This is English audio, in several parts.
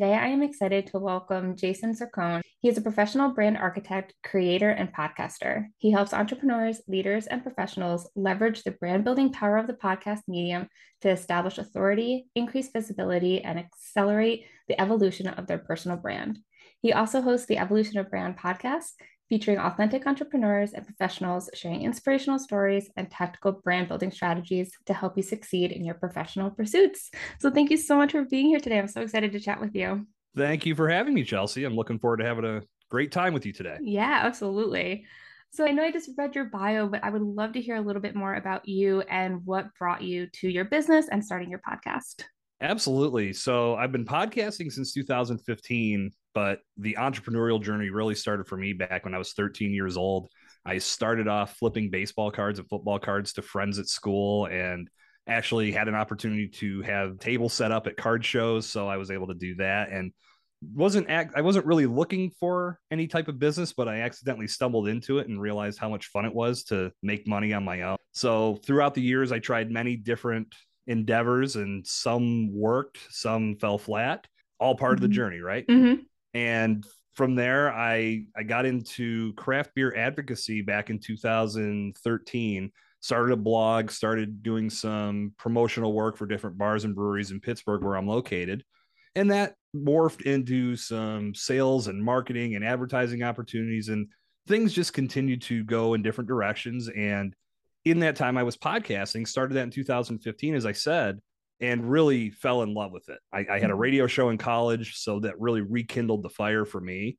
Today, I am excited to welcome Jason Cercone. He is a professional brand architect, creator, and podcaster. He helps entrepreneurs, leaders, and professionals leverage the brand building power of the podcast medium to establish authority, increase visibility, and accelerate the evolution of their personal brand. He also hosts the Evolution of Brand podcast, featuring authentic entrepreneurs and professionals sharing inspirational stories and tactical brand building strategies to help you succeed in your professional pursuits. So, thank you so much for being here today. I'm so excited to chat with you. Thank you for having me, Chelsey. I'm looking forward to having a great time with you today. Yeah, absolutely. So, I know I just read your bio, but I would love to hear a little bit more about you and what brought you to your business and starting your podcast. Absolutely. So, I've been podcasting since 2015 but the entrepreneurial journey really started for me back when I was 13 years old. I started off flipping baseball cards and football cards to friends at school and actually had an opportunity to have tables set up at card shows so I was able to do that and wasn't act I wasn't really looking for any type of business but I accidentally stumbled into it and realized how much fun it was to make money on my own. So throughout the years I tried many different endeavors and some worked, some fell flat, all part mm-hmm. of the mm-hmm. journey, right? Mm-hmm and from there i i got into craft beer advocacy back in 2013 started a blog started doing some promotional work for different bars and breweries in pittsburgh where i'm located. And that morphed into some sales and marketing and advertising opportunities and things just continued to go in different directions. And in that time i was podcasting started that in 2015 as i said and really fell in love with it. I, I, had a mm-hmm. radio show in college, so that really rekindled the fire for me.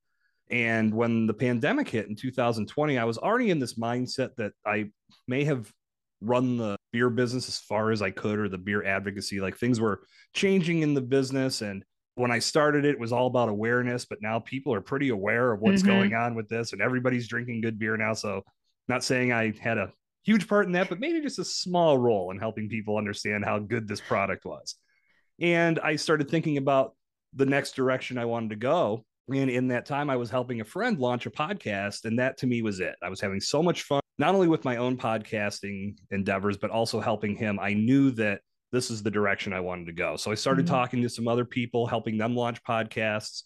And when the pandemic hit in 2020, I was already in this mindset that I may have run the beer business as far as I could or the beer advocacy. Like things were changing in the business. And when I started it, it was all about awareness, but now people are pretty aware of what's mm-hmm. going on with this and everybody's drinking good beer now. So, not saying I had a huge part in that, but maybe just a small role in helping people understand how good this product was. And I started thinking about the next direction I wanted to go. And in that time, I was helping a friend launch a podcast. And that to me was it. I was having so much fun, not only with my own podcasting endeavors, but also helping him. I knew that this is the direction I wanted to go. So I started mm-hmm. talking to some other people, helping them launch podcasts.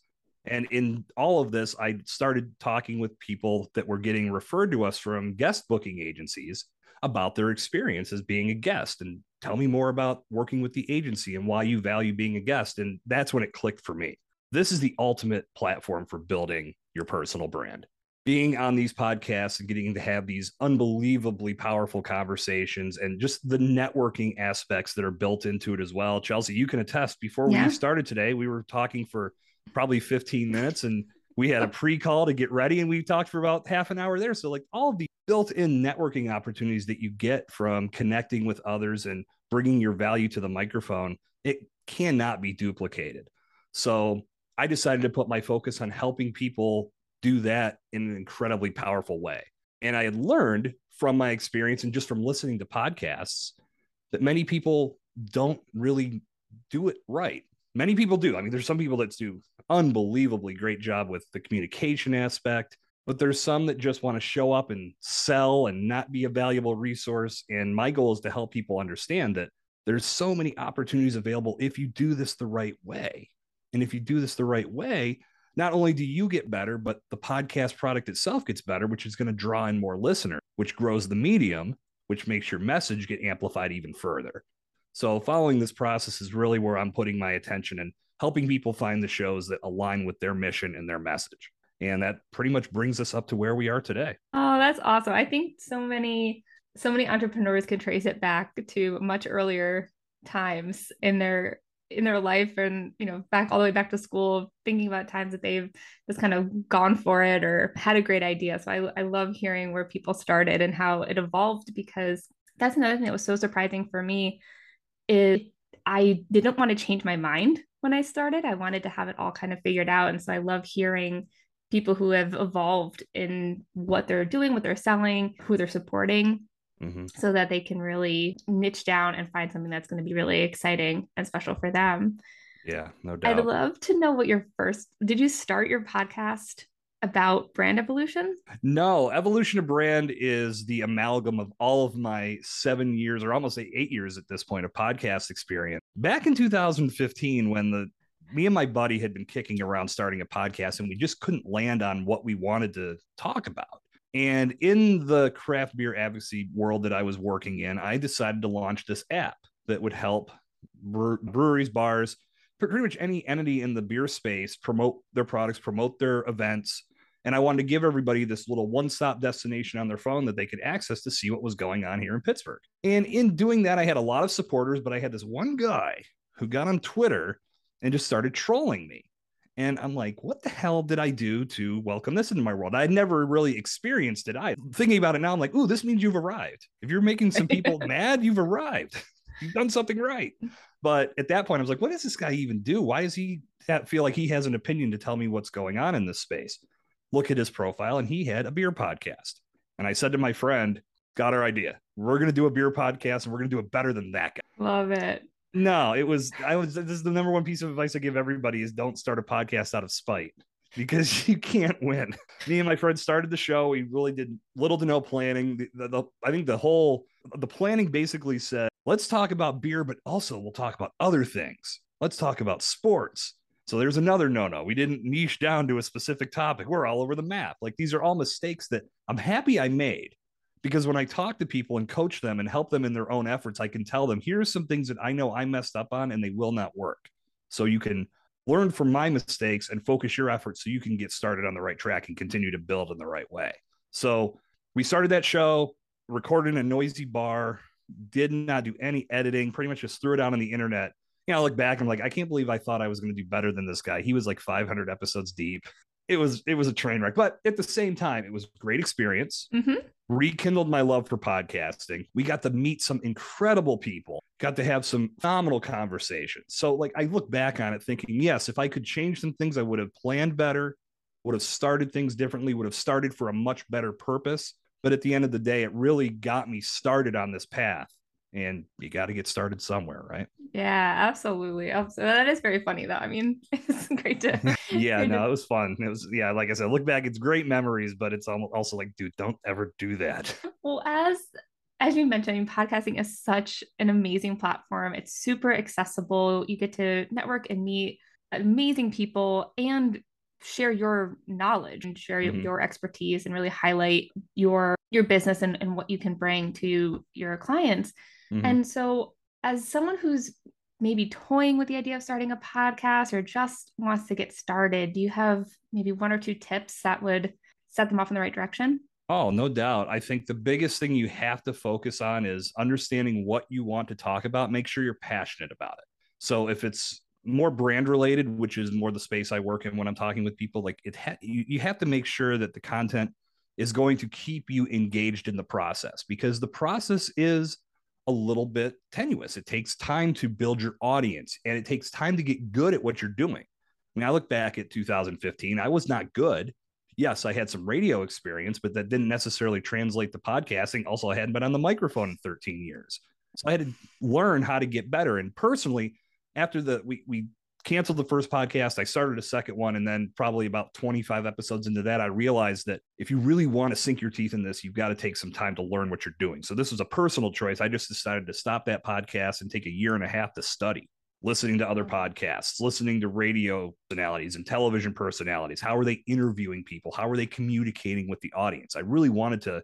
And in all of this, I started talking with people that were getting referred to us from guest booking agencies about their experience as being a guest and tell me more about working with the agency and why you value being a guest. And that's when it clicked for me. This is the ultimate platform for building your personal brand. Being on these podcasts and getting to have these unbelievably powerful conversations and just the networking aspects that are built into it as well. Chelsey, you can attest before yeah. we started today, we were talking for probably 15 minutes and we had a pre-call to get ready and we talked for about half an hour there. So like all the built-in networking opportunities that you get from connecting with others and bringing your value to the microphone it cannot be duplicated. So i decided to put my focus on helping people do that in an incredibly powerful way. And i had learned from my experience and just from listening to podcasts that many people don't really do it right many people do. I mean, there's some people that do unbelievably great job with the communication aspect, but there's some that just want to show up and sell and not be a valuable resource. And my goal is to help people understand that there's so many opportunities available if you do this the right way. And if you do this the right way, not only do you get better, but the podcast product itself gets better, which is going to draw in more listeners, which grows the medium, which makes your message get amplified even further. So following this process is really where I'm putting my attention and helping people find the shows that align with their mission and their message. And that pretty much brings us up to where we are today. Oh, that's awesome. I think so many so many entrepreneurs can trace it back to much earlier times in their in their life and you know back all the way back to school thinking about times that they've just kind of gone for it or had a great idea so I, I love hearing where people started and how it evolved because that's another thing that was so surprising for me is I didn't want to change my mind when I started. I wanted to have it all kind of figured out. And so I love hearing people who have evolved in what they're doing, what they're selling, who they're supporting. Mm-hmm. So that they can really niche down and find something that's going to be really exciting and special for them. Yeah, no doubt. I'd love to know what your first did you start your podcast about brand evolution? No, evolution of brand is the amalgam of all of my seven years or almost eight years at this point of podcast experience. Back in 2015, when the me and my buddy had been kicking around starting a podcast and we just couldn't land on what we wanted to talk about. And in the craft beer advocacy world that I was working in, I decided to launch this app that would help breweries, bars, pretty much any entity in the beer space promote their products, promote their events, and I wanted to give everybody this little one stop destination on their phone that they could access to see what was going on here in Pittsburgh. And in doing that, I had a lot of supporters, but I had this one guy who got on Twitter and just started trolling me. And I'm like, what the hell did I do to welcome this into my world? I'd never really experienced it. I thinking about it now, I'm like, ooh, this means you've arrived. If you're making some people mad, you've arrived. You've done something right. But at that point, I was like, what does this guy even do? Why does he feel like he has an opinion to tell me what's going on in this space? Look at his profile and he had a beer podcast. And I said to my friend, got our idea. We're going to do a beer podcast and we're going to do it better than that guy. Love it. No, it was, I was, this is the number one piece of advice I give everybody is don't start a podcast out of spite because you can't win. Me and my friend started the show. We really did little to no planning. The, the, the, I think the whole, the planning basically said, let's talk about beer, but also we'll talk about other things. Let's talk about sports. So there's another no no. We didn't niche down to a specific topic. We're all over the map. Like these are all mistakes that I'm happy I made because when I talk to people and coach them and help them in their own efforts, I can tell them here's some things that I know I messed up on and they will not work. So you can learn from my mistakes and focus your efforts so you can get started on the right track and continue to build in the right way. So we started that show, recorded in a noisy bar, did not do any editing, pretty much just threw it out on the internet you know, I look back, I'm like, I can't believe I thought I was going to do better than this guy. He was like 500 episodes deep. It was it was a train wreck, but at the same time, it was great experience. Mm-hmm. Rekindled my love for podcasting. We got to meet some incredible people. Got to have some phenomenal conversations. So, like, I look back on it thinking, yes, if I could change some things, I would have planned better, would have started things differently, would have started for a much better purpose. But at the end of the day, it really got me started on this path and you got to get started somewhere, right? Yeah, absolutely. That is very funny, though. I mean, it's great to. yeah, no, to... it was fun. It was, yeah, like I said, look back, it's great memories, but it's also like, dude, don't ever do that. Well, as as you mentioned, I mean, podcasting is such an amazing platform. It's super accessible. You get to network and meet amazing people and share your knowledge and share mm-hmm. your expertise and really highlight your your business and, and what you can bring to your clients Mm-hmm. And so, as someone who's maybe toying with the idea of starting a podcast or just wants to get started, do you have maybe one or two tips that would set them off in the right direction? Oh, no doubt. I think the biggest thing you have to focus on is understanding what you want to talk about. Make sure you're passionate about it. So if it's more brand related, which is more the space I work in when I'm talking with people, like it, ha- you, you have to make sure that the content is going to keep you engaged in the process because the process is a little bit tenuous. It takes time to build your audience and it takes time to get good at what you're doing. When I look back at 2015, I was not good. Yes, I had some radio experience, but that didn't necessarily translate to podcasting. Also, I hadn't been on the microphone in 13 years. So I had to learn how to get better. And personally, after the we we canceled the first podcast. I started a second one. And then, probably about 25 episodes into that, I realized that if you really want to sink your teeth in this, you've got to take some time to learn what you're doing. So, this was a personal choice. I just decided to stop that podcast and take a year and a half to study, listening to other mm-hmm. podcasts, listening to radio personalities and television personalities. How are they interviewing people? How are they communicating with the audience? I really wanted to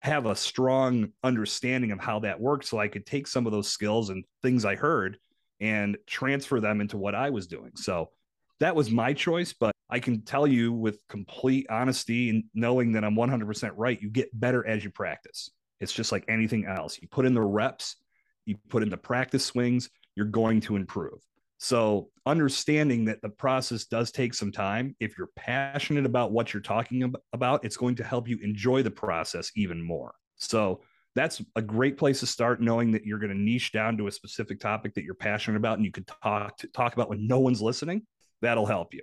have a strong understanding of how that worked so I could take some of those skills and things I heard and transfer them into what I was doing. So that was my choice, but I can tell you with complete honesty and knowing that I'm 100% right, you get better as you practice. It's just like anything else. You put in the reps, you put in the practice swings, you're going to improve. So, understanding that the process does take some time, if you're passionate about what you're talking about, it's going to help you enjoy the process even more. So, that's a great place to start knowing that you're going to niche down to a specific topic that you're passionate about and you can talk to, talk about when no one's listening that'll help you.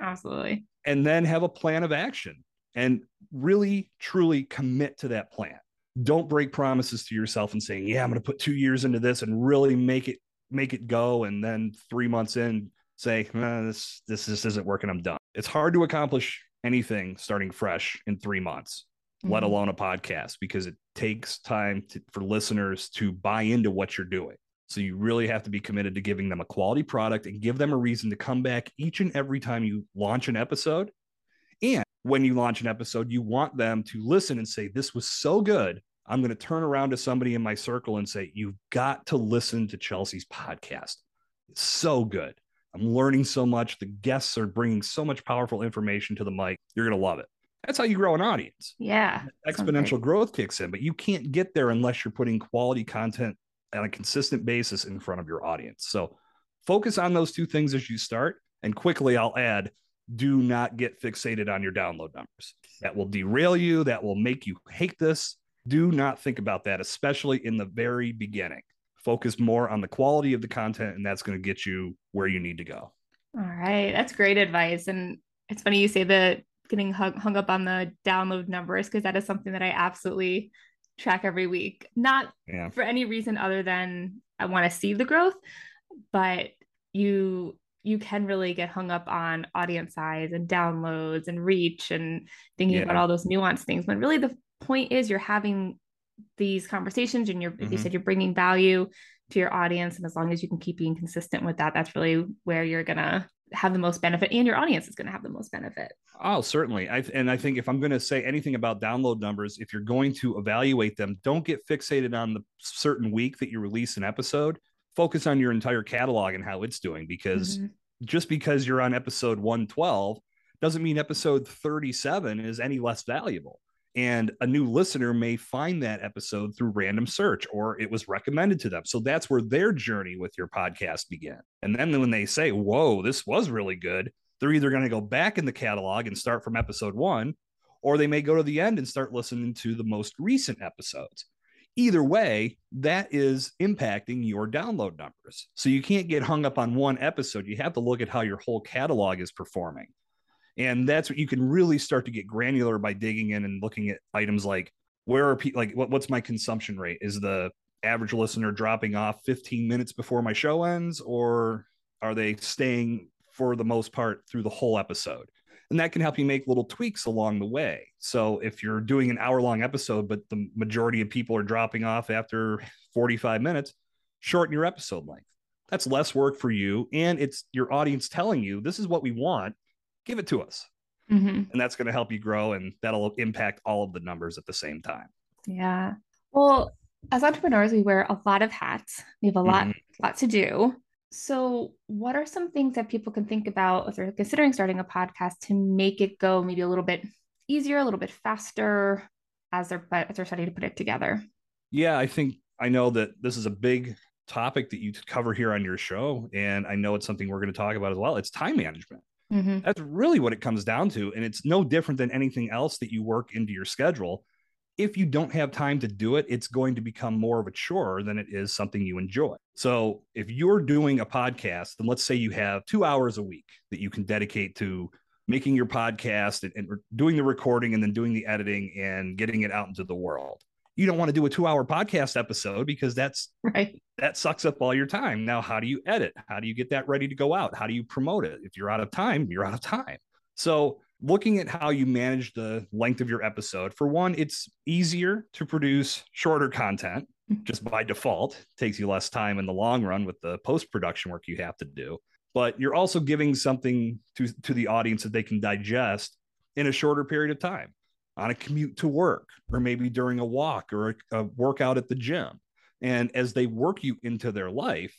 Absolutely. And then have a plan of action and really truly commit to that plan. Don't break promises to yourself and saying yeah i'm going to put two years into this and really make it make it go and then three months in say this this just isn't working i'm done. It's hard to accomplish anything starting fresh in three months mm-hmm. let alone a podcast because it takes time to, for listeners to buy into what you're doing so you really have to be committed to giving them a quality product and give them a reason to come back each and every time you launch an episode and when you launch an episode you want them to listen and say this was so good I'm going to turn around to somebody in my circle and say, You've got to listen to Chelsey's podcast. It's so good. I'm learning so much. The guests are bringing so much powerful information to the mic. You're going to love it. That's how you grow an audience. Yeah. Exponential growth kicks in, but you can't get there unless you're putting quality content on a consistent basis in front of your audience. So focus on those two things as you start. And quickly, I'll add do not get fixated on your download numbers. That will derail you, that will make you hate this do not think about that, especially in the very beginning. Focus more on the quality of the content, and that's going to get you where you need to go. All right. That's great advice. And it's funny you say that getting hung, hung up on the download numbers because that is something that I absolutely track every week. Not yeah. for any reason other than I want to see the growth, but you you can really get hung up on audience size and downloads and reach and thinking yeah. about all those nuanced things when really the point is you're having these conversations and you're mm-hmm. you said you're bringing value to your audience and as long as you can keep being consistent with that that's really where you're gonna have the most benefit and your audience is going to have the most benefit. Oh certainly. I, and i think if i'm going to say anything about download numbers if you're going to evaluate them don't get fixated on the certain week that you release an episode. Focus on your entire catalog and how it's doing because mm-hmm. just because you're on episode 112 doesn't mean episode 37 is any less valuable and a new listener may find that episode through random search or it was recommended to them. So that's where their journey with your podcast began. And then when they say whoa this was really good they're either going to go back in the catalog and start from episode one or they may go to the end and start listening to the most recent episodes. Either way that is impacting your download numbers. So you can't get hung up on one episode. You have to look at how your whole catalog is performing and that's what you can really start to get granular by digging in and looking at items like where are people like what, what's my consumption rate? Is the average listener dropping off 15 minutes before my show ends or are they staying for the most part through the whole episode? And that can help you make little tweaks along the way. So if you're doing an hour long episode but the majority of people are dropping off after 45 minutes shorten your episode length. That's less work for you and it's your audience telling you this is what we want give it to us. Mm-hmm. And that's going to help you grow and that'll impact all of the numbers at the same time. Yeah. Well, as entrepreneurs, we wear a lot of hats. We have a lot, mm-hmm. lot to do. So, what are some things that people can think about if they're considering starting a podcast to make it go maybe a little bit easier, a little bit faster as they're as they're starting to put it together? Yeah, I think I know that this is a big topic that you cover here on your show, and I know it's something we're going to talk about as well. It's time management. Mm-hmm. That's really what it comes down to. And it's no different than anything else that you work into your schedule. If you don't have time to do it, it's going to become more of a chore than it is something you enjoy. So if you're doing a podcast, then let's say you have two hours a week that you can dedicate to making your podcast and, and doing the recording and then doing the editing and getting it out into the world you don't want to do a two hour podcast episode because that's right. that sucks up all your time. Now how do you edit? How do you get that ready to go out? How do you promote it? If you're out of time you're out of time. So looking at how you manage the length of your episode for one it's easier to produce shorter content mm-hmm. just by default. It takes you less time in the long run with the post production work you have to do. But you're also giving something to to the audience that they can digest in a shorter period of time on a commute to work or maybe during a walk or a, a workout at the gym. And as they work you into their life,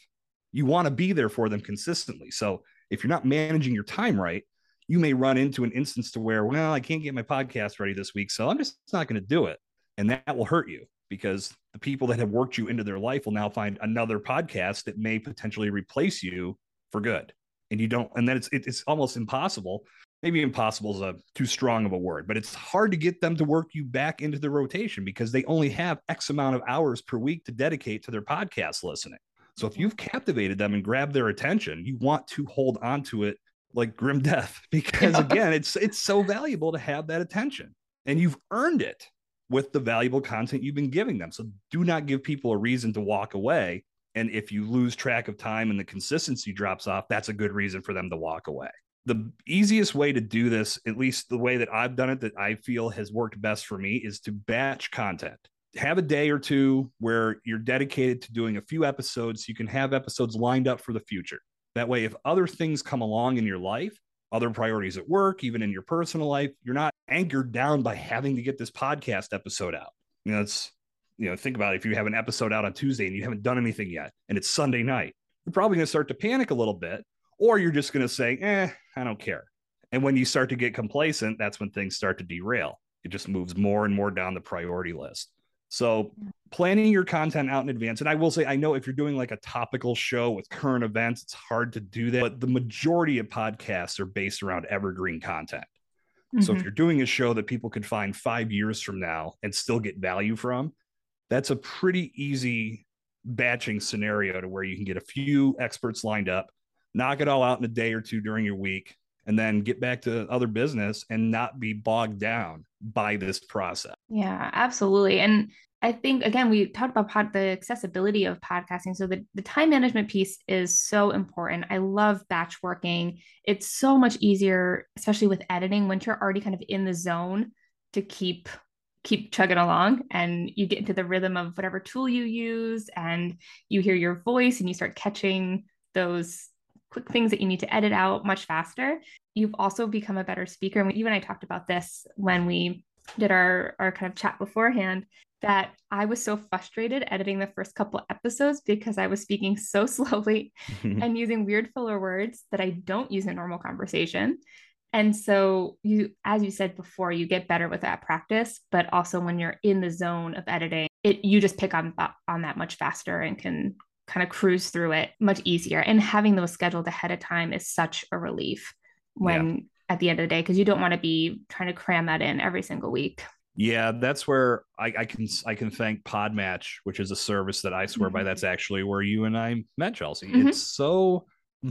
you want to be there for them consistently. So if you're not managing your time right, you may run into an instance to where, well, I can't get my podcast ready this week, so I'm just not going to do it. And that will hurt you because the people that have worked you into their life will now find another podcast that may potentially replace you for good. And you don't, and then it's it's almost impossible maybe impossible is a too strong of a word, but it's hard to get them to work you back into the rotation because they only have X amount of hours per week to dedicate to their podcast listening. So if you've captivated them and grabbed their attention, you want to hold on to it like grim death because again, it's it's so valuable to have that attention and you've earned it with the valuable content you've been giving them. So do not give people a reason to walk away. And if you lose track of time and the consistency drops off, that's a good reason for them to walk away. The easiest way to do this, at least the way that I've done it, that I feel has worked best for me, is to batch content. Have a day or two where you're dedicated to doing a few episodes. So you can have episodes lined up for the future. That way, if other things come along in your life, other priorities at work, even in your personal life, you're not anchored down by having to get this podcast episode out. You know, it's, you know, think about it. if you have an episode out on Tuesday and you haven't done anything yet and it's Sunday night, you're probably going to start to panic a little bit, or you're just going to say, eh, I don't care. And when you start to get complacent, that's when things start to derail. It just moves more and more down the priority list. So planning your content out in advance. And I will say, I know if you're doing like a topical show with current events, it's hard to do that. But the majority of podcasts are based around evergreen content. Mm-hmm. So if mm-hmm. you're doing a show that people could find five years from now and still get value from, that's a pretty easy batching scenario to where you can get a few experts lined up, knock it all out in a day or two during your week, and then get back to other business and not be bogged down by this process. Yeah, absolutely. And I think again, we talked about pod, the accessibility of podcasting. So the, the time management piece is so important. I love batch working. It's so much easier, especially with editing, once you're already kind of in the zone to keep keep chugging along and you get into the rhythm of whatever tool you use and you hear your voice and you start catching those quick things that you need to edit out much faster. You've also become a better speaker. And you and I talked about this when we did our, our kind of chat beforehand that I was so frustrated editing the first couple episodes because I was speaking so slowly and using weird filler words that I don't use in normal conversation. And so you as you said before, you get better with that practice, but also when you're in the zone of editing, it you just pick on on that much faster and can kind of cruise through it much easier. And having those scheduled ahead of time is such a relief when yeah. at the end of the day, because you don't want to be trying to cram that in every single week. Yeah, that's where I, I, can I can thank Podmatch, which is a service that I swear mm-hmm. by. That's actually where you and I met, Chelsey. Mm-hmm. It's so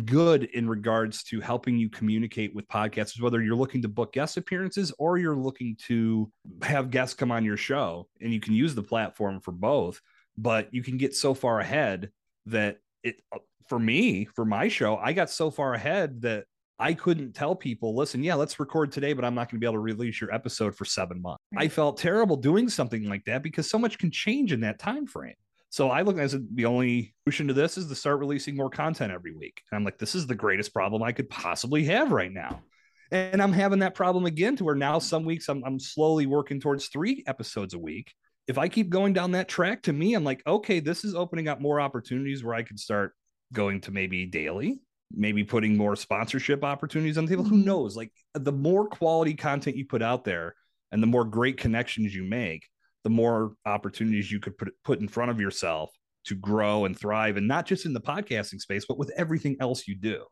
good in regards to helping you communicate with podcasters, whether you're looking to book guest appearances or you're looking to have guests come on your show, and you can use the platform for both. But you can get so far ahead that it uh, for me for my show i got so far ahead that i couldn't tell people listen yeah let's record today but i'm not going to be able to release your episode for seven months. I felt terrible doing something like that because so much can change in that time frame. So i look as the only solution to this is to start releasing more content every week. And i'm like this is the greatest problem i could possibly have right now. And i'm having that problem again to where now some weeks i'm, I'm slowly working towards three episodes a week if I keep going down that track, to me, I'm like, okay, this is opening up more opportunities where I could start going to maybe daily, maybe putting more sponsorship opportunities on the table. Who mm-hmm. knows? Like the more quality content you put out there and the more great connections you make, the more opportunities you could put, put in front of yourself to grow and thrive. And not just in the podcasting space, but with everything else you do.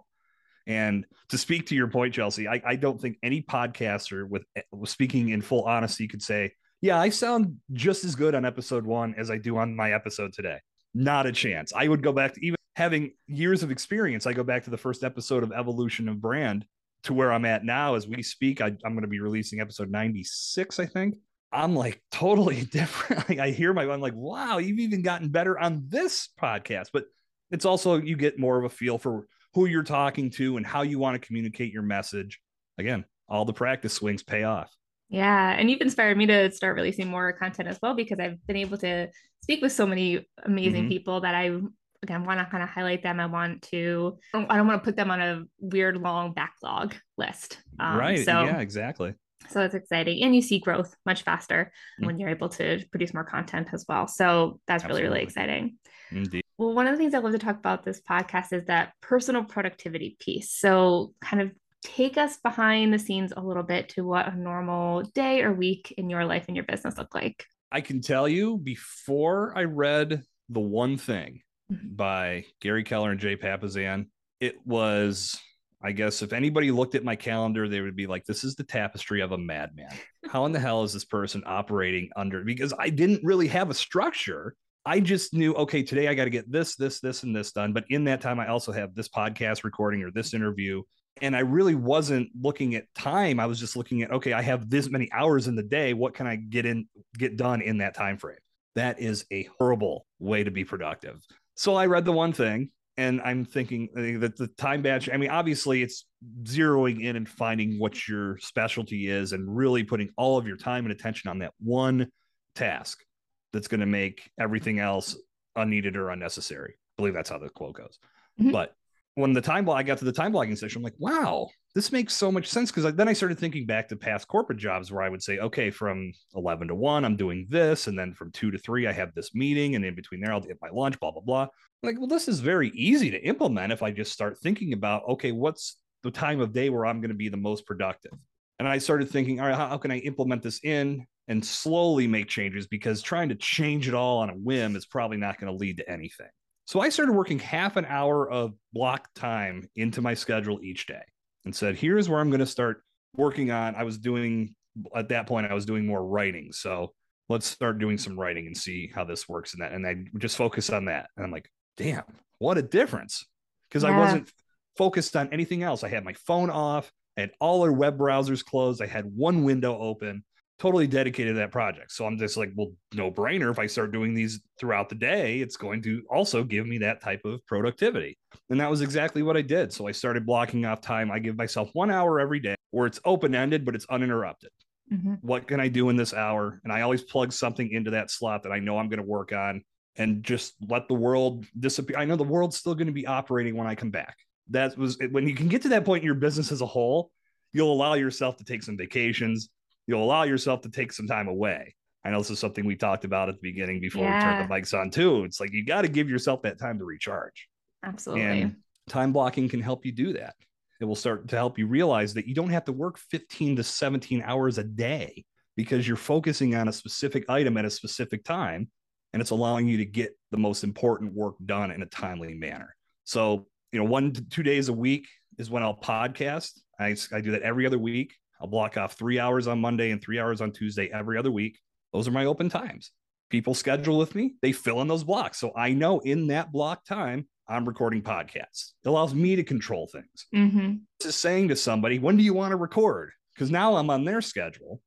And to speak to your point, Chelsey, I, I don't think any podcaster with, with speaking in full honesty could say, yeah, I sound just as good on episode one as I do on my episode today. Not a chance. I would go back to even having years of experience. I go back to the first episode of Evolution of Brand to where I'm at now as we speak. I, am going to be releasing episode 96, I think. I'm like totally different. I hear my, I'm like, wow, you've even gotten better on this podcast. But it's also, you get more of a feel for who you're talking to and how you want to communicate your message. Again, all the practice swings pay off. Yeah. And you've inspired me to start releasing more content as well because I've been able to speak with so many amazing mm-hmm. people that I again want to kind of highlight them. I want to I don't want to put them on a weird long backlog list. Um, right. So yeah, exactly. So it's exciting. And you see growth much faster mm-hmm. when you're able to produce more content as well. So that's Absolutely. really, really exciting. Indeed. Well, one of the things I love to talk about this podcast is that personal productivity piece. So, kind of take us behind the scenes a little bit to what a normal day or week in your life and your business look like. I can tell you before I read The One Thing mm-hmm. by Gary Keller and Jay Papasan, it was I guess if anybody looked at my calendar, they would be like, this is the tapestry of a madman. How in the hell is this person operating under? Because I didn't really have a structure. I just knew, okay, today I got to get this, this, this, and this done. But in that time, I also have this podcast recording or this interview. And I really wasn't looking at time. I was just looking at, okay, I have this many hours in the day. What can I get in, get done in that time frame? That is a horrible way to be productive. So I read the one thing and I'm thinking uh, that the time batch, I mean, obviously it's zeroing in and finding what your specialty is and really putting all of your time and attention on that one task that's going to make everything else unneeded or unnecessary. I believe that's how the quote goes. Mm-hmm. But when the time block, I got to the time blocking section, I'm like, wow, this makes so much sense. Cause then I started thinking back to past corporate jobs where I would say, okay, from 11 to one, I'm doing this. And then from two to three, I have this meeting. And in between there, I'll get my lunch, blah, blah, blah. I'm like, well, this is very easy to implement if I just start thinking about, okay, what's the time of day where I'm going to be the most productive? And I started thinking, all right, how, how can I implement this in and slowly make changes? Because trying to change it all on a whim is probably not going to lead to anything. So I started working half an hour of block time into my schedule each day and said, here's where I'm going to start working on. I was doing, at that point, I was doing more writing. So let's start doing some writing and see how this works and that. And I just focus on that. And I'm like, damn, what a difference. Because yeah. I wasn't focused on anything else. I had my phone off, I had all our web browsers closed, I had one window open, totally dedicated to that project. So I'm just like, well, no brainer. If I start doing these throughout the day, it's going to also give me that type of productivity. And that was exactly what I did. So I started blocking off time. I give myself one hour every day where it's open ended, but it's uninterrupted. Mm-hmm. What can I do in this hour? And I always plug something into that slot that I know I'm going to work on and just let the world disappear. I know the world's still going to be operating when I come back. That was when you can get to that point in your business as a whole, you'll allow yourself to take some vacations. You'll allow yourself to take some time away. I know this is something we talked about at the beginning before yeah. we turned the mics on too. It's like you got to give yourself that time to recharge. Absolutely. And time blocking can help you do that. It will start to help you realize that you don't have to work 15 to 17 hours a day because you're focusing on a specific item at a specific time and it's allowing you to get the most important work done in a timely manner. So, you know, one to two days a week is when I'll podcast. I, I do that every other week. I'll block off three hours on Monday and three hours on Tuesday every other week. Those are my open times. People schedule with me, they fill in those blocks. So I know in that block time, I'm recording podcasts. It allows me to control things. Mm-hmm. Just saying to somebody, when do you want to record? Because now I'm on their schedule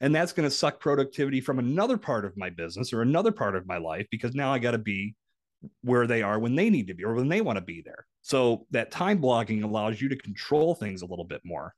and that's going to suck productivity from another part of my business or another part of my life because now I got to be where they are when they need to be or when they want to be there. So that time blocking allows you to control things a little bit more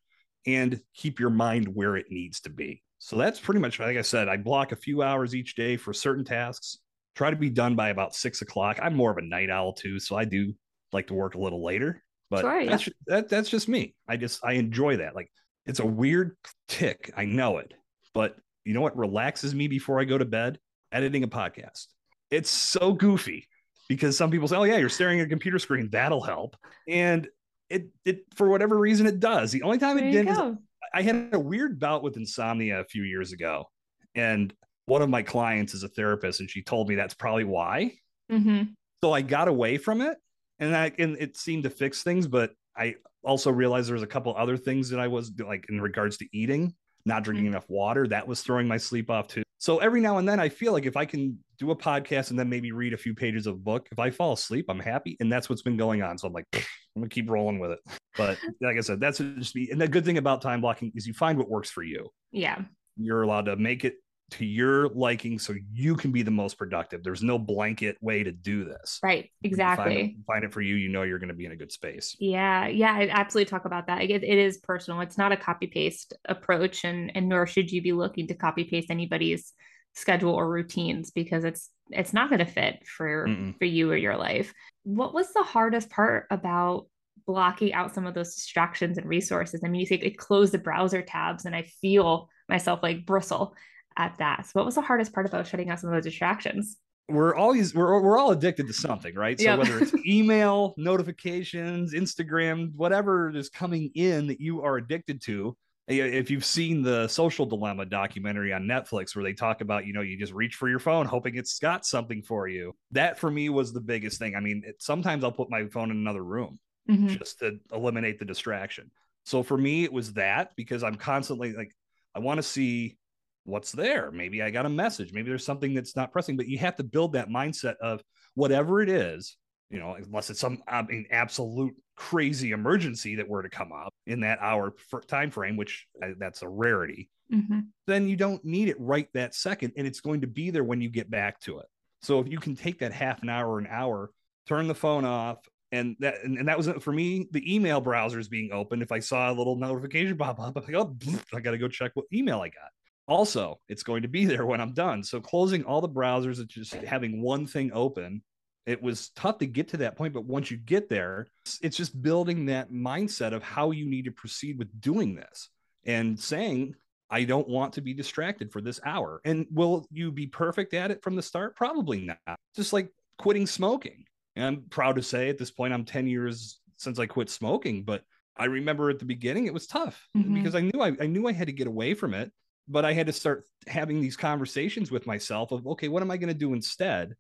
and keep your mind where it needs to be. So that's pretty much, like I said, I block a few hours each day for certain tasks, try to be done by about six o'clock. I'm more of a night owl too. So I do like to work a little later, but sure, yeah. that's, that, that's just me. I just, I enjoy that. Like it's a weird tick. I know it, but you know what relaxes me before I go to bed? Editing a podcast. It's so goofy because some people say, "Oh yeah, you're staring at a computer screen. That'll help." And it it for whatever reason it does. The only time there it did is I had a weird bout with insomnia a few years ago, and one of my clients is a therapist, and she told me that's probably why. Mm-hmm. So I got away from it, and I and it seemed to fix things. But I also realized there was a couple other things that I was like in regards to eating not drinking mm-hmm. enough water. That was throwing my sleep off too. So every now and then I feel like if I can do a podcast and then maybe read a few pages of a book, if I fall asleep, I'm happy. And that's what's been going on. So I'm like, I'm gonna keep rolling with it. But like I said, that's just me. And the good thing about time blocking is you find what works for you. Yeah. You're allowed to make it to your liking so you can be the most productive. There's no blanket way to do this. Right. Exactly. Find it, find, it for you. You know you're going to be in a good space. Yeah. Yeah. I absolutely talk about that. It, it is personal. It's not a copy paste approach, and and nor should you be looking to copy paste anybody's schedule or routines because it's it's not going to fit for Mm-mm. for you or your life. What was the hardest part about blocking out some of those distractions and resources? I mean, you say it closed the browser tabs, and I feel myself like bristle at that. So what was the hardest part about shutting out some of those distractions? We're always we're we're all addicted to something, right? So yep. whether it's email, notifications, Instagram, whatever is coming in that you are addicted to, if you've seen the social dilemma documentary on netflix where they talk about you know you just reach for your phone hoping it's got something for you that for me was the biggest thing i mean it, sometimes i'll put my phone in another room mm-hmm. just to eliminate the distraction. So for me, it was that because I'm constantly like, I want to see what's there. Maybe I got a message. Maybe there's something that's not pressing, but you have to build that mindset of whatever it is, you know, unless it's some I mean, absolute crazy emergency that were to come up in that hour time frame, which uh, that's a rarity. Mm-hmm. Then you don't need it right that second, and it's going to be there when you get back to it. So if you can take that half an hour, an hour, turn the phone off, and that and, and that was for me. The email browser is being open. If I saw a little notification pop up, I'm like, oh, I got to go check what email I got. Also, it's going to be there when I'm done. So closing all the browsers and just having one thing open it was tough to get to that point but once you get there it's just building that mindset of how you need to proceed with doing this and saying i don't want to be distracted for this hour. And will you be perfect at it from the start? Probably not. Just like quitting smoking. And i'm proud to say at this point i'm 10 years since i quit smoking but i remember at the beginning it was tough mm-hmm. because i knew I, I knew i had to get away from it but i had to start having these conversations with myself of okay what am i going to do instead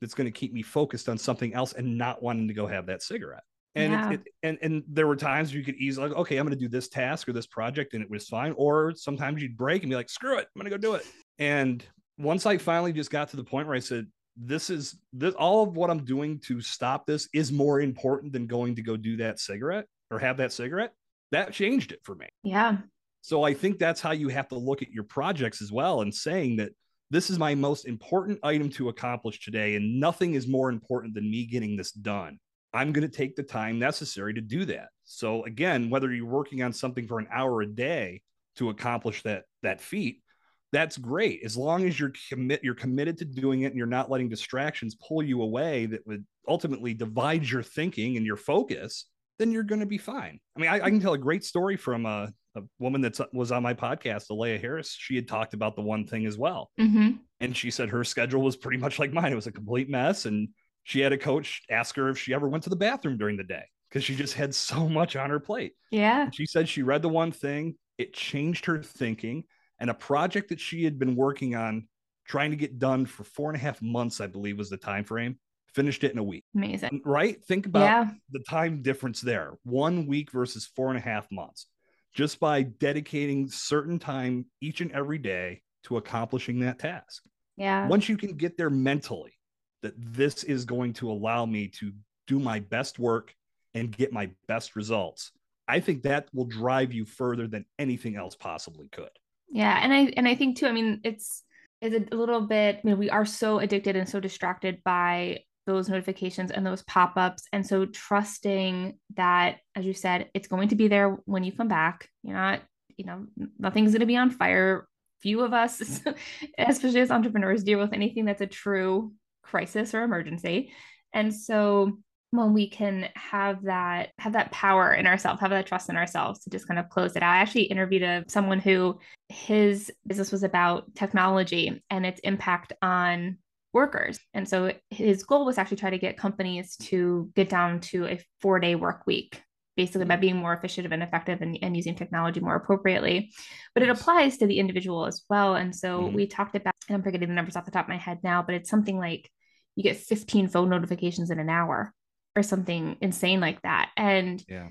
that's going to keep me focused on something else and not wanting to go have that cigarette. And yeah. it, it, and and there were times you could easily like, okay, I'm going to do this task or this project, and it was fine. Or sometimes you'd break and be like, screw it, I'm going to go do it. And once I finally just got to the point where I said, this is this all of what I'm doing to stop this is more important than going to go do that cigarette or have that cigarette. That changed it for me. Yeah. So I think that's how you have to look at your projects as well and saying that this is my most important item to accomplish today, and nothing is more important than me getting this done. I'm going to take the time necessary to do that. So again, whether you're working on something for an hour a day to accomplish that that feat, that's great. As long as you're commit you're committed to doing it and you're not letting distractions pull you away that would ultimately divide your thinking and your focus, then you're going to be fine. I mean, I, I can tell a great story from a a woman that was on my podcast, Alea Harris, she had talked about the one thing as well. Mm-hmm. And she said her schedule was pretty much like mine. It was a complete mess. And she had a coach ask her if she ever went to the bathroom during the day because she just had so much on her plate. Yeah. And she said she read the one thing, it changed her thinking. And a project that she had been working on trying to get done for four and a half months, I believe was the time frame, finished it in a week. Amazing. Right? Think about yeah. the time difference there. One week versus four and a half months just by dedicating certain time each and every day to accomplishing that task. Yeah. Once you can get there mentally, that this is going to allow me to do my best work and get my best results, I think that will drive you further than anything else possibly could. Yeah, and I and I think too. I mean, it's it's a little bit. I mean, we are so addicted and so distracted by those notifications and those pop-ups. And so trusting that as you said it's going to be there when you come back. You're not you know nothing's going to be on fire. Few of us especially as entrepreneurs deal with anything that's a true crisis or emergency. And so when we can have that have that power in ourselves have that trust in ourselves to just kind of close it out. I actually interviewed a, someone who his business was about technology and its impact on workers. And so his goal was actually try to get companies to get down to a four day work week, basically by mm-hmm. being more efficient and effective and, and using technology more appropriately. But it applies to the individual as well. And so mm-hmm. we talked about, and I'm forgetting the numbers off the top of my head now, but it's something like you get 15 phone notifications in an hour or something insane like that. And yeah.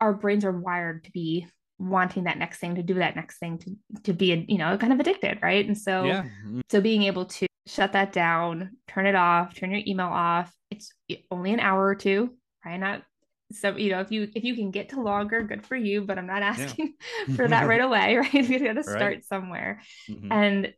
our brains are wired to be wanting that next thing to do that next thing to to be you know kind of addicted right and so yeah. Mm-hmm. so being able to shut that down, turn it off, turn your email off. It's only an hour or two, right? Not so you know if you if you can get to longer, good for you. But I'm not asking yeah. for that right away, right? We got to start right. somewhere, mm-hmm. and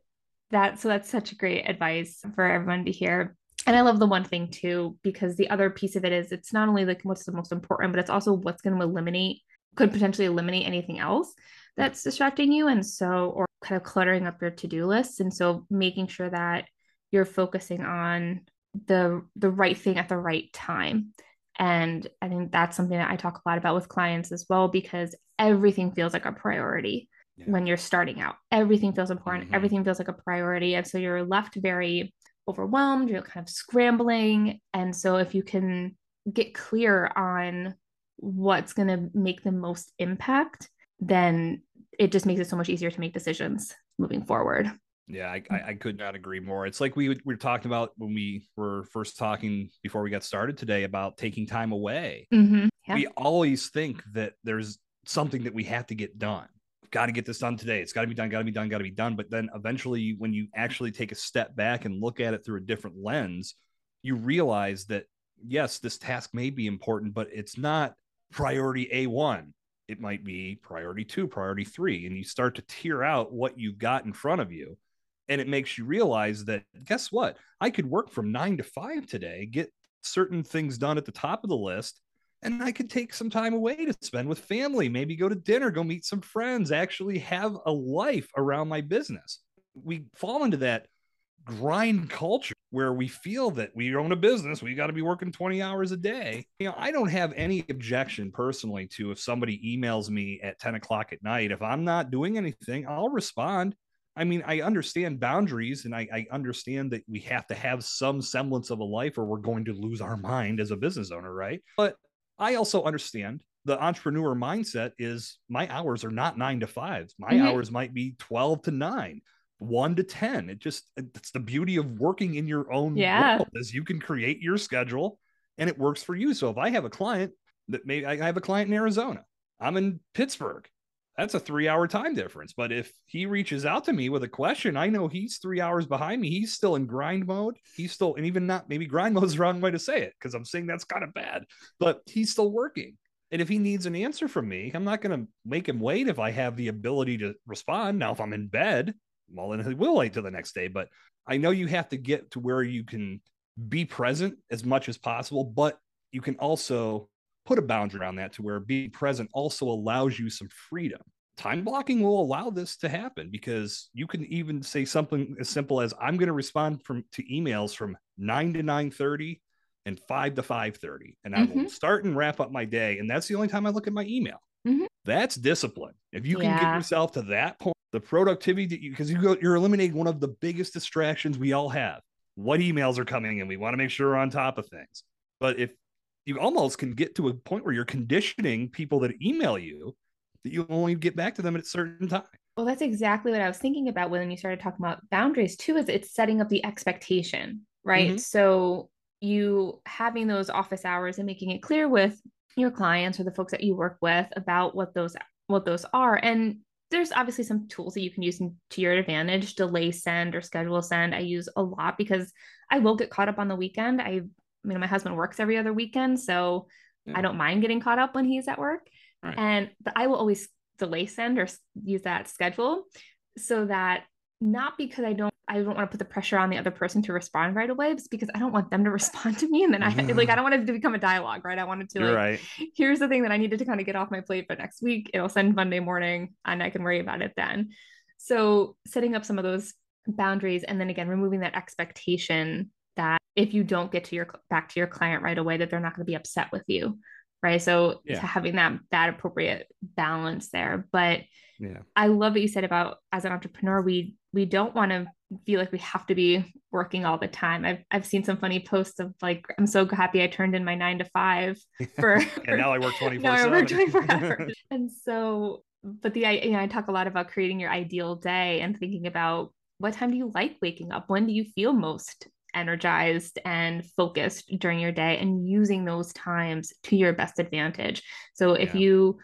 that so that's such a great advice for everyone to hear. And I love the one thing too because the other piece of it is it's not only like what's the most important, but it's also what's going to eliminate could potentially eliminate anything else that's distracting you and so or kind of cluttering up your to-do list and so making sure that you're focusing on the the right thing at the right time. And i think that's something that i talk a lot about with clients as well because everything feels like a priority yeah. when you're starting out. Everything feels important. Mm-hmm. everything feels like a priority. And so you're left very overwhelmed you're kind of scrambling. And so if you can get clear on what's going to make the most impact then it just makes it so much easier to make decisions moving forward yeah, I, I, I could not agree more. It's like we, we were talking about when we were first talking before we got started today about taking time away. Mm-hmm. yeah. we always think that there's something that we have to get done. Got to get this done today. It's got to be done, got to be done, got to be done. But then eventually, when you actually take a step back and look at it through a different lens, you realize that yes, this task may be important, but it's not priority A1. It might be priority two, priority three. And you start to tear out what you've got in front of you. And it makes you realize that, guess what? I could work from nine to five today, get certain things done at the top of the list, and I could take some time away to spend with family, maybe go to dinner, go meet some friends, actually have a life around my business. We fall into that grind culture where we feel that we own a business, we got to be working 20 hours a day. You know, I don't have any objection personally to if somebody emails me at 10 o'clock at night. If I'm not doing anything, I'll respond. I mean, I understand boundaries and I, I, understand that we have to have some semblance of a life or we're going to lose our mind as a business owner, right? But I also understand the entrepreneur mindset is my hours are not nine to fives. My mm-hmm. hours might be 12 to nine one to 10. It just, it's the beauty of working in your own yeah. world is you can create your schedule and it works for you. So if I have a client that may, I have a client in Arizona, I'm in Pittsburgh. That's a three hour time difference. But if he reaches out to me with a question, I know he's three hours behind me. He's still in grind mode. He's still, and even not, maybe grind mode is the wrong way to say it because I'm saying that's kind of bad, but he's still working. And if he needs an answer from me, I'm not going to make him wait if I have the ability to respond. Now, if I'm in bed, well, then he will wait till the next day. But I know you have to get to where you can be present as much as possible, but you can also put a boundary around that to where being present also allows you some freedom. Time blocking will allow this to happen because you can even say something as simple as I'm going to respond from to emails from 9 to 9:30 and 5 to 5:30 and I mm-hmm. will start and wrap up my day and that's the only time I look at my email. Mm-hmm. That's discipline. If you can yeah. get yourself to that point the productivity that you because you go you're eliminating one of the biggest distractions we all have what emails are coming and we want to make sure we're on top of things but if you almost can get to a point where you're conditioning people that email you that you only get back to them at a certain time. Well that's exactly what i was thinking about when you started talking about boundaries too is it's setting up the expectation right? Mm-hmm. so you having those office hours and making it clear with your clients or the folks that you work with about what those what those are. And there's obviously some tools that you can use to your advantage delay send or schedule send. I use a lot because i will get caught up on the weekend. I you know my husband works every other weekend so yeah. i don't mind getting caught up when he's at work right. and but i will always delay send or use that schedule so that not because i don't I don't want to put the pressure on the other person to respond right away, but because I don't want them to respond to me. And then I like I don't want it to become a dialogue, right? I wanted to like right. here's the thing that I needed to kind of get off my plate, but next week it'll send Monday morning and I can worry about it then. So setting up some of those boundaries and then again removing that expectation that if you don't get to your back to your client right away, that they're not going to be upset with you. Right. So yeah. having that that appropriate balance there. But yeah. I love what you said about as an entrepreneur, we we don't want to feel like we have to be working all the time. I've I've seen some funny posts of like, I'm so happy I turned in my nine to five for and now I work 24 now I work 24 hours. and so but the I you know, I talk a lot about creating your ideal day and thinking about what time do you like waking up? When do you feel most energized and focused during your day and using those times to your best advantage. So if yeah. you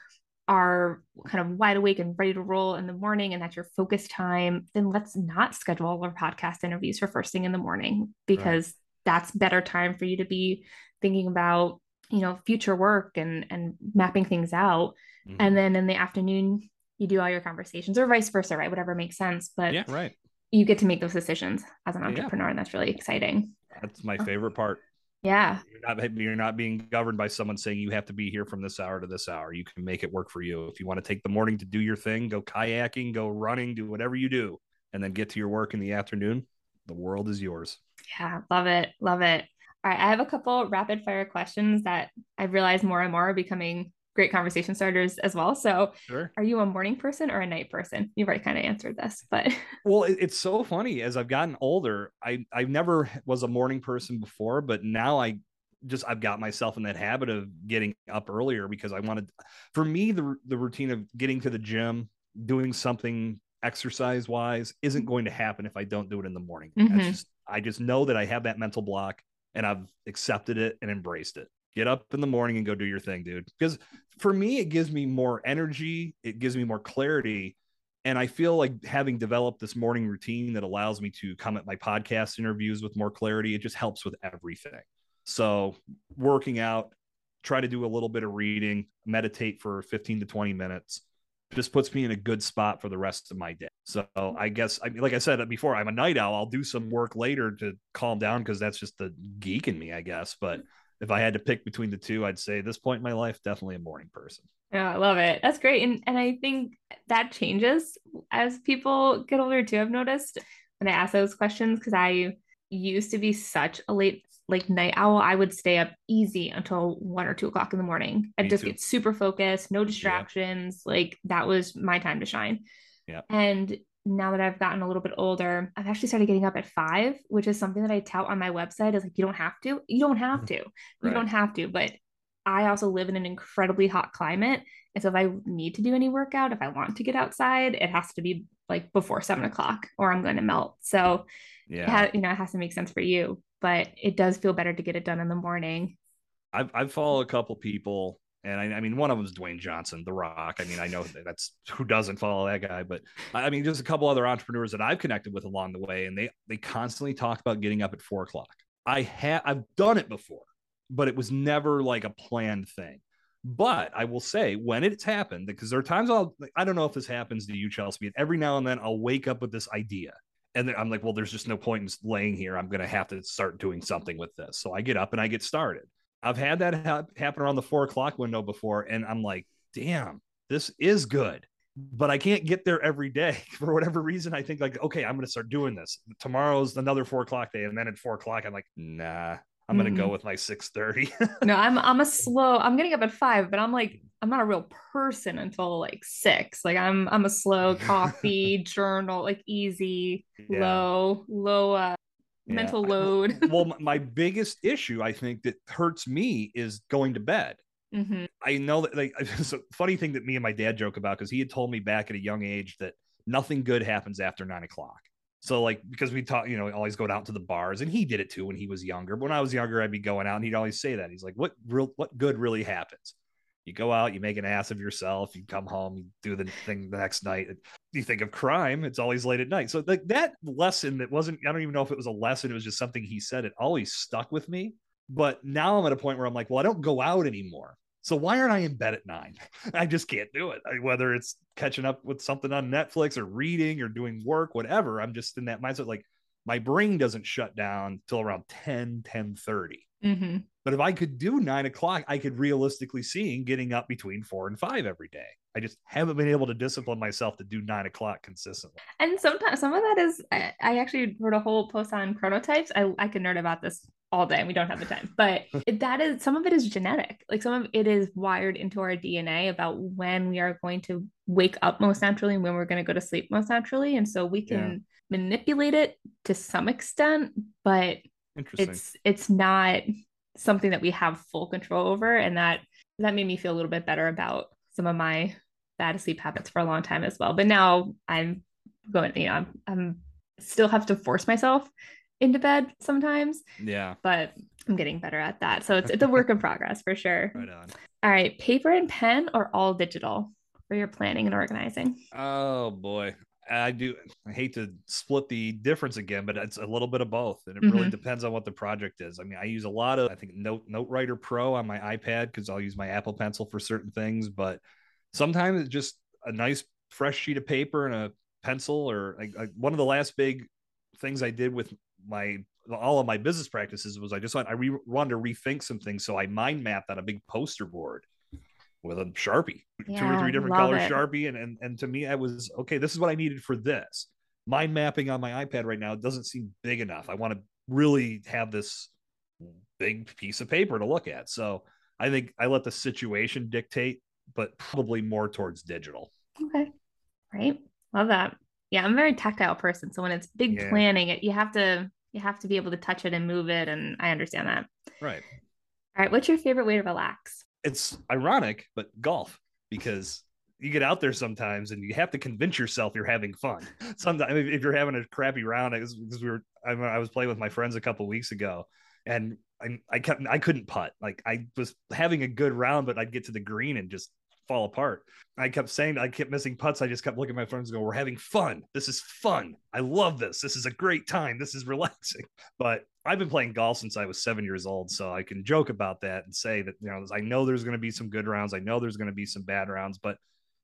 are kind of wide awake and ready to roll in the morning and that's your focus time, then let's not schedule our podcast interviews for first thing in the morning because right. that's better time for you to be thinking about, you know, future work and and mapping things out. Mm-hmm. And then in the afternoon, you do all your conversations or vice versa, right? Whatever makes sense. But yeah, right. You get to make those decisions as an entrepreneur, yeah. and that's really exciting. That's my oh. favorite part. Yeah. You're not you're not being governed by someone saying you have to be here from this hour to this hour. You can make it work for you. If you want to take the morning to do your thing, go kayaking, go running, do whatever you do, and then get to your work in the afternoon, the world is yours. Yeah, love it. Love it. All right, I have a couple rapid fire questions that I've realized more and more are becoming great conversation starters as well. So, sure. are you a morning person or a night person? You've already kind of answered this, but well, it's so funny as I've gotten older. I I never was a morning person before, but now I just I've got myself in that habit of getting up earlier because I wanted. For me, the the routine of getting to the gym, doing something exercise wise, isn't going to happen if I don't do it in the morning. Mm-hmm. Just, I just know that I have that mental block and I've accepted it and embraced it get up in the morning and go do your thing, dude. Because for me, it gives me more energy, it gives me more clarity. And I feel like having developed this morning routine that allows me to come at my podcast interviews with more clarity, it just helps with everything. So, working out, try to do a little bit of reading, meditate for 15 to 20 minutes, just puts me in a good spot for the rest of my day. So I guess I mean, like I said before, I'm a night owl. I'll do some work later to calm down because that's just the geek in me, I guess. But if I had to pick between the two, I'd say at this point in my life, definitely a morning person. Yeah, I love it. That's great. And and I think that changes as people get older too. I've noticed when I ask those questions because I used to be such a late like night owl, I would stay up easy until one or two o'clock in the morning. I'd Me just too. get super focused, no distractions. Yeah. Like that was my time to shine. Yeah. And now that I've gotten a little bit older, I've actually started getting up at five, which is something that I tout on my website. Is like you don't have to. You don't have mm-hmm. to. You right. don't have to. But I also live in an incredibly hot climate. And so if I need to do any workout, if I want to get outside, it has to be like before seven o'clock or I'm going to melt. So yeah, ha- you know, it has to make sense for you but it does feel better to get it done in the morning. I've I've followed a couple people, and I, I mean one of them is Dwayne Johnson, The Rock. I mean I know that's who doesn't follow that guy, but I mean just a couple other entrepreneurs that I've connected with along the way, and they they constantly talk about getting up at four o'clock. I have I've done it before, but it was never like a planned thing. But I will say when it's happened, because there are times I'll I don't know if this happens to you, Chelsey. Every now and then I'll wake up with this idea and I'm like, well, there's just no point in laying here. I'm going to have to start doing something with this. So I get up and I get started. I've had that ha- happen around the four o'clock window before, and I'm like, damn, this is good. But I can't get there every day for whatever reason. I think like, okay, I'm going to start doing this. Tomorrow's another four o'clock day, and then at four o'clock, I'm like, nah, I'm gonna mm-hmm. go with my 6:30. no, I'm I'm a slow. I'm getting up at five, but I'm like I'm not a real person until like six. Like I'm I'm a slow coffee journal, like easy, yeah. low, low uh, yeah. mental load. well, my biggest issue, I think, that hurts me is going to bed. Mm-hmm. I know that like it's a funny thing that me and my dad joke about because he had told me back at a young age that nothing good happens after nine o'clock. So like because we talk, you know, always go out to the bars, and he did it too when he was younger. But when I was younger, I'd be going out, and he'd always say that. He's like, "What real, what good really happens? You go out, you make an ass of yourself, you come home, you do the thing the next night. You think of crime, it's always late at night. So like that lesson that wasn't, I don't even know if it was a lesson, it was just something he said. It always stuck with me. But now I'm at a point where I'm like, well, I don't go out anymore. So why aren't I in bed at nine? I just can't do it. I, whether it's catching up with something on Netflix or reading or doing work, whatever. I'm just in that mindset. Like my brain doesn't shut down till around 10, 10 30. Mm-hmm. But if I could do nine o'clock, I could realistically see getting up between four and five every day. I just haven't been able to discipline myself to do nine o'clock consistently. And sometimes some of that is I, I actually wrote a whole post on chronotypes. I, I could nerd about this all day and we don't have the time but that is some of it is genetic like some of it is wired into our dna about when we are going to wake up most naturally and when we're going to go to sleep most naturally and so we can yeah. manipulate it to some extent but it's it's not something that we have full control over and that that made me feel a little bit better about some of my bad sleep habits for a long time as well but now i'm going you know i'm, I'm still have to force myself into bed sometimes. Yeah. But I'm getting better at that. So it's it's a work in progress for sure. Right on. All right, paper and pen or all digital for your planning and organizing? Oh boy. I do I hate to split the difference again, but it's a little bit of both. And it mm-hmm. really depends on what the project is. I mean, I use a lot of I think Note Note Writer Pro on my iPad because I'll use my Apple Pencil for certain things, but sometimes it's just a nice fresh sheet of paper and a pencil or one of the last big things I did with my all of my business practices was I just want I re- wanted to rethink some things, so I mind mapped on a big poster board with a sharpie, yeah, two or three different color it. sharpie, and and and to me, I was okay. This is what I needed for this. Mind mapping on my iPad right now doesn't seem big enough. I want to really have this big piece of paper to look at. So I think I let the situation dictate, but probably more towards digital. Okay, right, love that. Yeah, I'm a very tactile person, so when it's big yeah. planning, it you have to you have to be able to touch it and move it and i understand that right all right what's your favorite way to relax it's ironic but golf because you get out there sometimes and you have to convince yourself you're having fun sometimes if you're having a crappy round because we were I was playing with my friends a couple weeks ago and I, I kept I couldn't putt. Like I was having a good round, but I'd get to the green and just fall apart. I kept saying I kept missing putts. I just kept looking at my friends and go, We're having fun. This is fun. I love this. This is a great time. This is relaxing. But I've been playing golf since I was seven years old. So I can joke about that and say that, you know, I know there's going to be some good rounds. I know there's going to be some bad rounds, but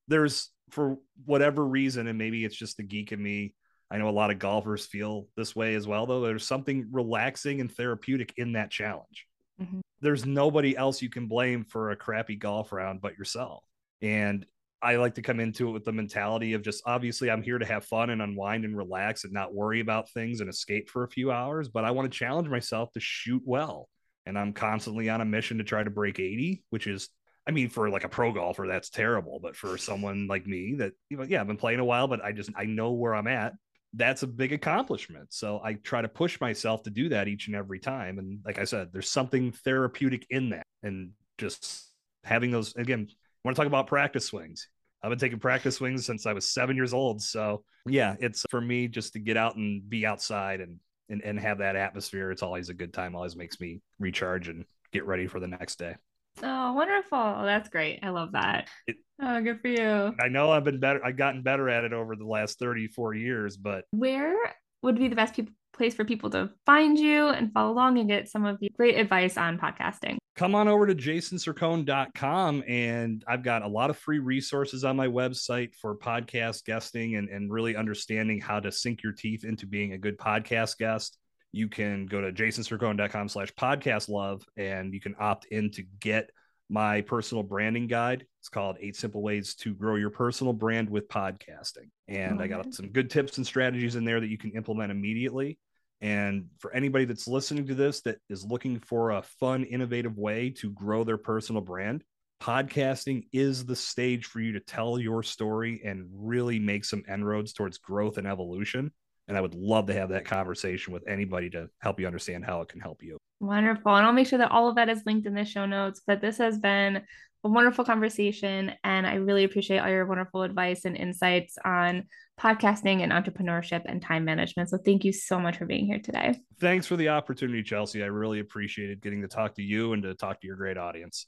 there's for whatever reason, and maybe it's just the geek in me. I know a lot of golfers feel this way as well, though. There's something relaxing and therapeutic in that challenge. Mm-hmm. There's nobody else you can blame for a crappy golf round but yourself. And I like to come into it with the mentality of just obviously I'm here to have fun and unwind and relax and not worry about things and escape for a few hours, but I want to challenge myself to shoot well. And I'm constantly on a mission to try to break 80, which is I mean, for like a pro golfer, that's terrible. But for someone like me that, you know, yeah, I've been playing a while, but I just, I know where I'm at. That's a big accomplishment. So I try to push myself to do that each and every time. And like I said, there's something therapeutic in that. And just having those, again, want to talk about practice swings. I've been taking practice swings since I was seven years old. So yeah, it's for me just to get out and be outside and, and, and have that atmosphere. It's always a good time, always makes me recharge and get ready for the next day. Oh, wonderful. Oh, that's great. I love that. It, oh, good for you. I know I've been better. I've gotten better at it over the last 34 years, but where would be the best people, place for people to find you and follow along and get some of the great advice on podcasting? Come on over to jasoncercone.com and I've got a lot of free resources on my website for podcast guesting and, and really understanding how to sink your teeth into being a good podcast guest you can go to jasoncercone.com slash podcast love and you can opt in to get my personal branding guide. It's called Eight Simple Ways to Grow Your Personal Brand with Podcasting. And I got some good tips and strategies in there that you can implement immediately. And for anybody that's listening to this that is looking for a fun, innovative way to grow their personal brand, podcasting is the stage for you to tell your story and really make some inroads towards growth and evolution. And I would love to have that conversation with anybody to help you understand how it can help you. Wonderful. And I'll make sure that all of that is linked in the show notes. But this has been a wonderful conversation. And I really appreciate all your wonderful advice and insights on podcasting and entrepreneurship and time management. So thank you so much for being here today. Thanks for the opportunity, Chelsey. I really appreciated getting to talk to you and to talk to your great audience.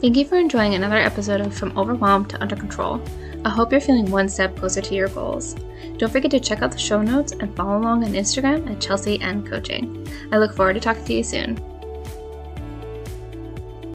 Thank you for enjoying another episode of From Overwhelmed to Under Control. I hope you're feeling one step closer to your goals. Don't forget to check out the show notes and follow along on Instagram at Chelsey N Coaching. I look forward to talking to you soon.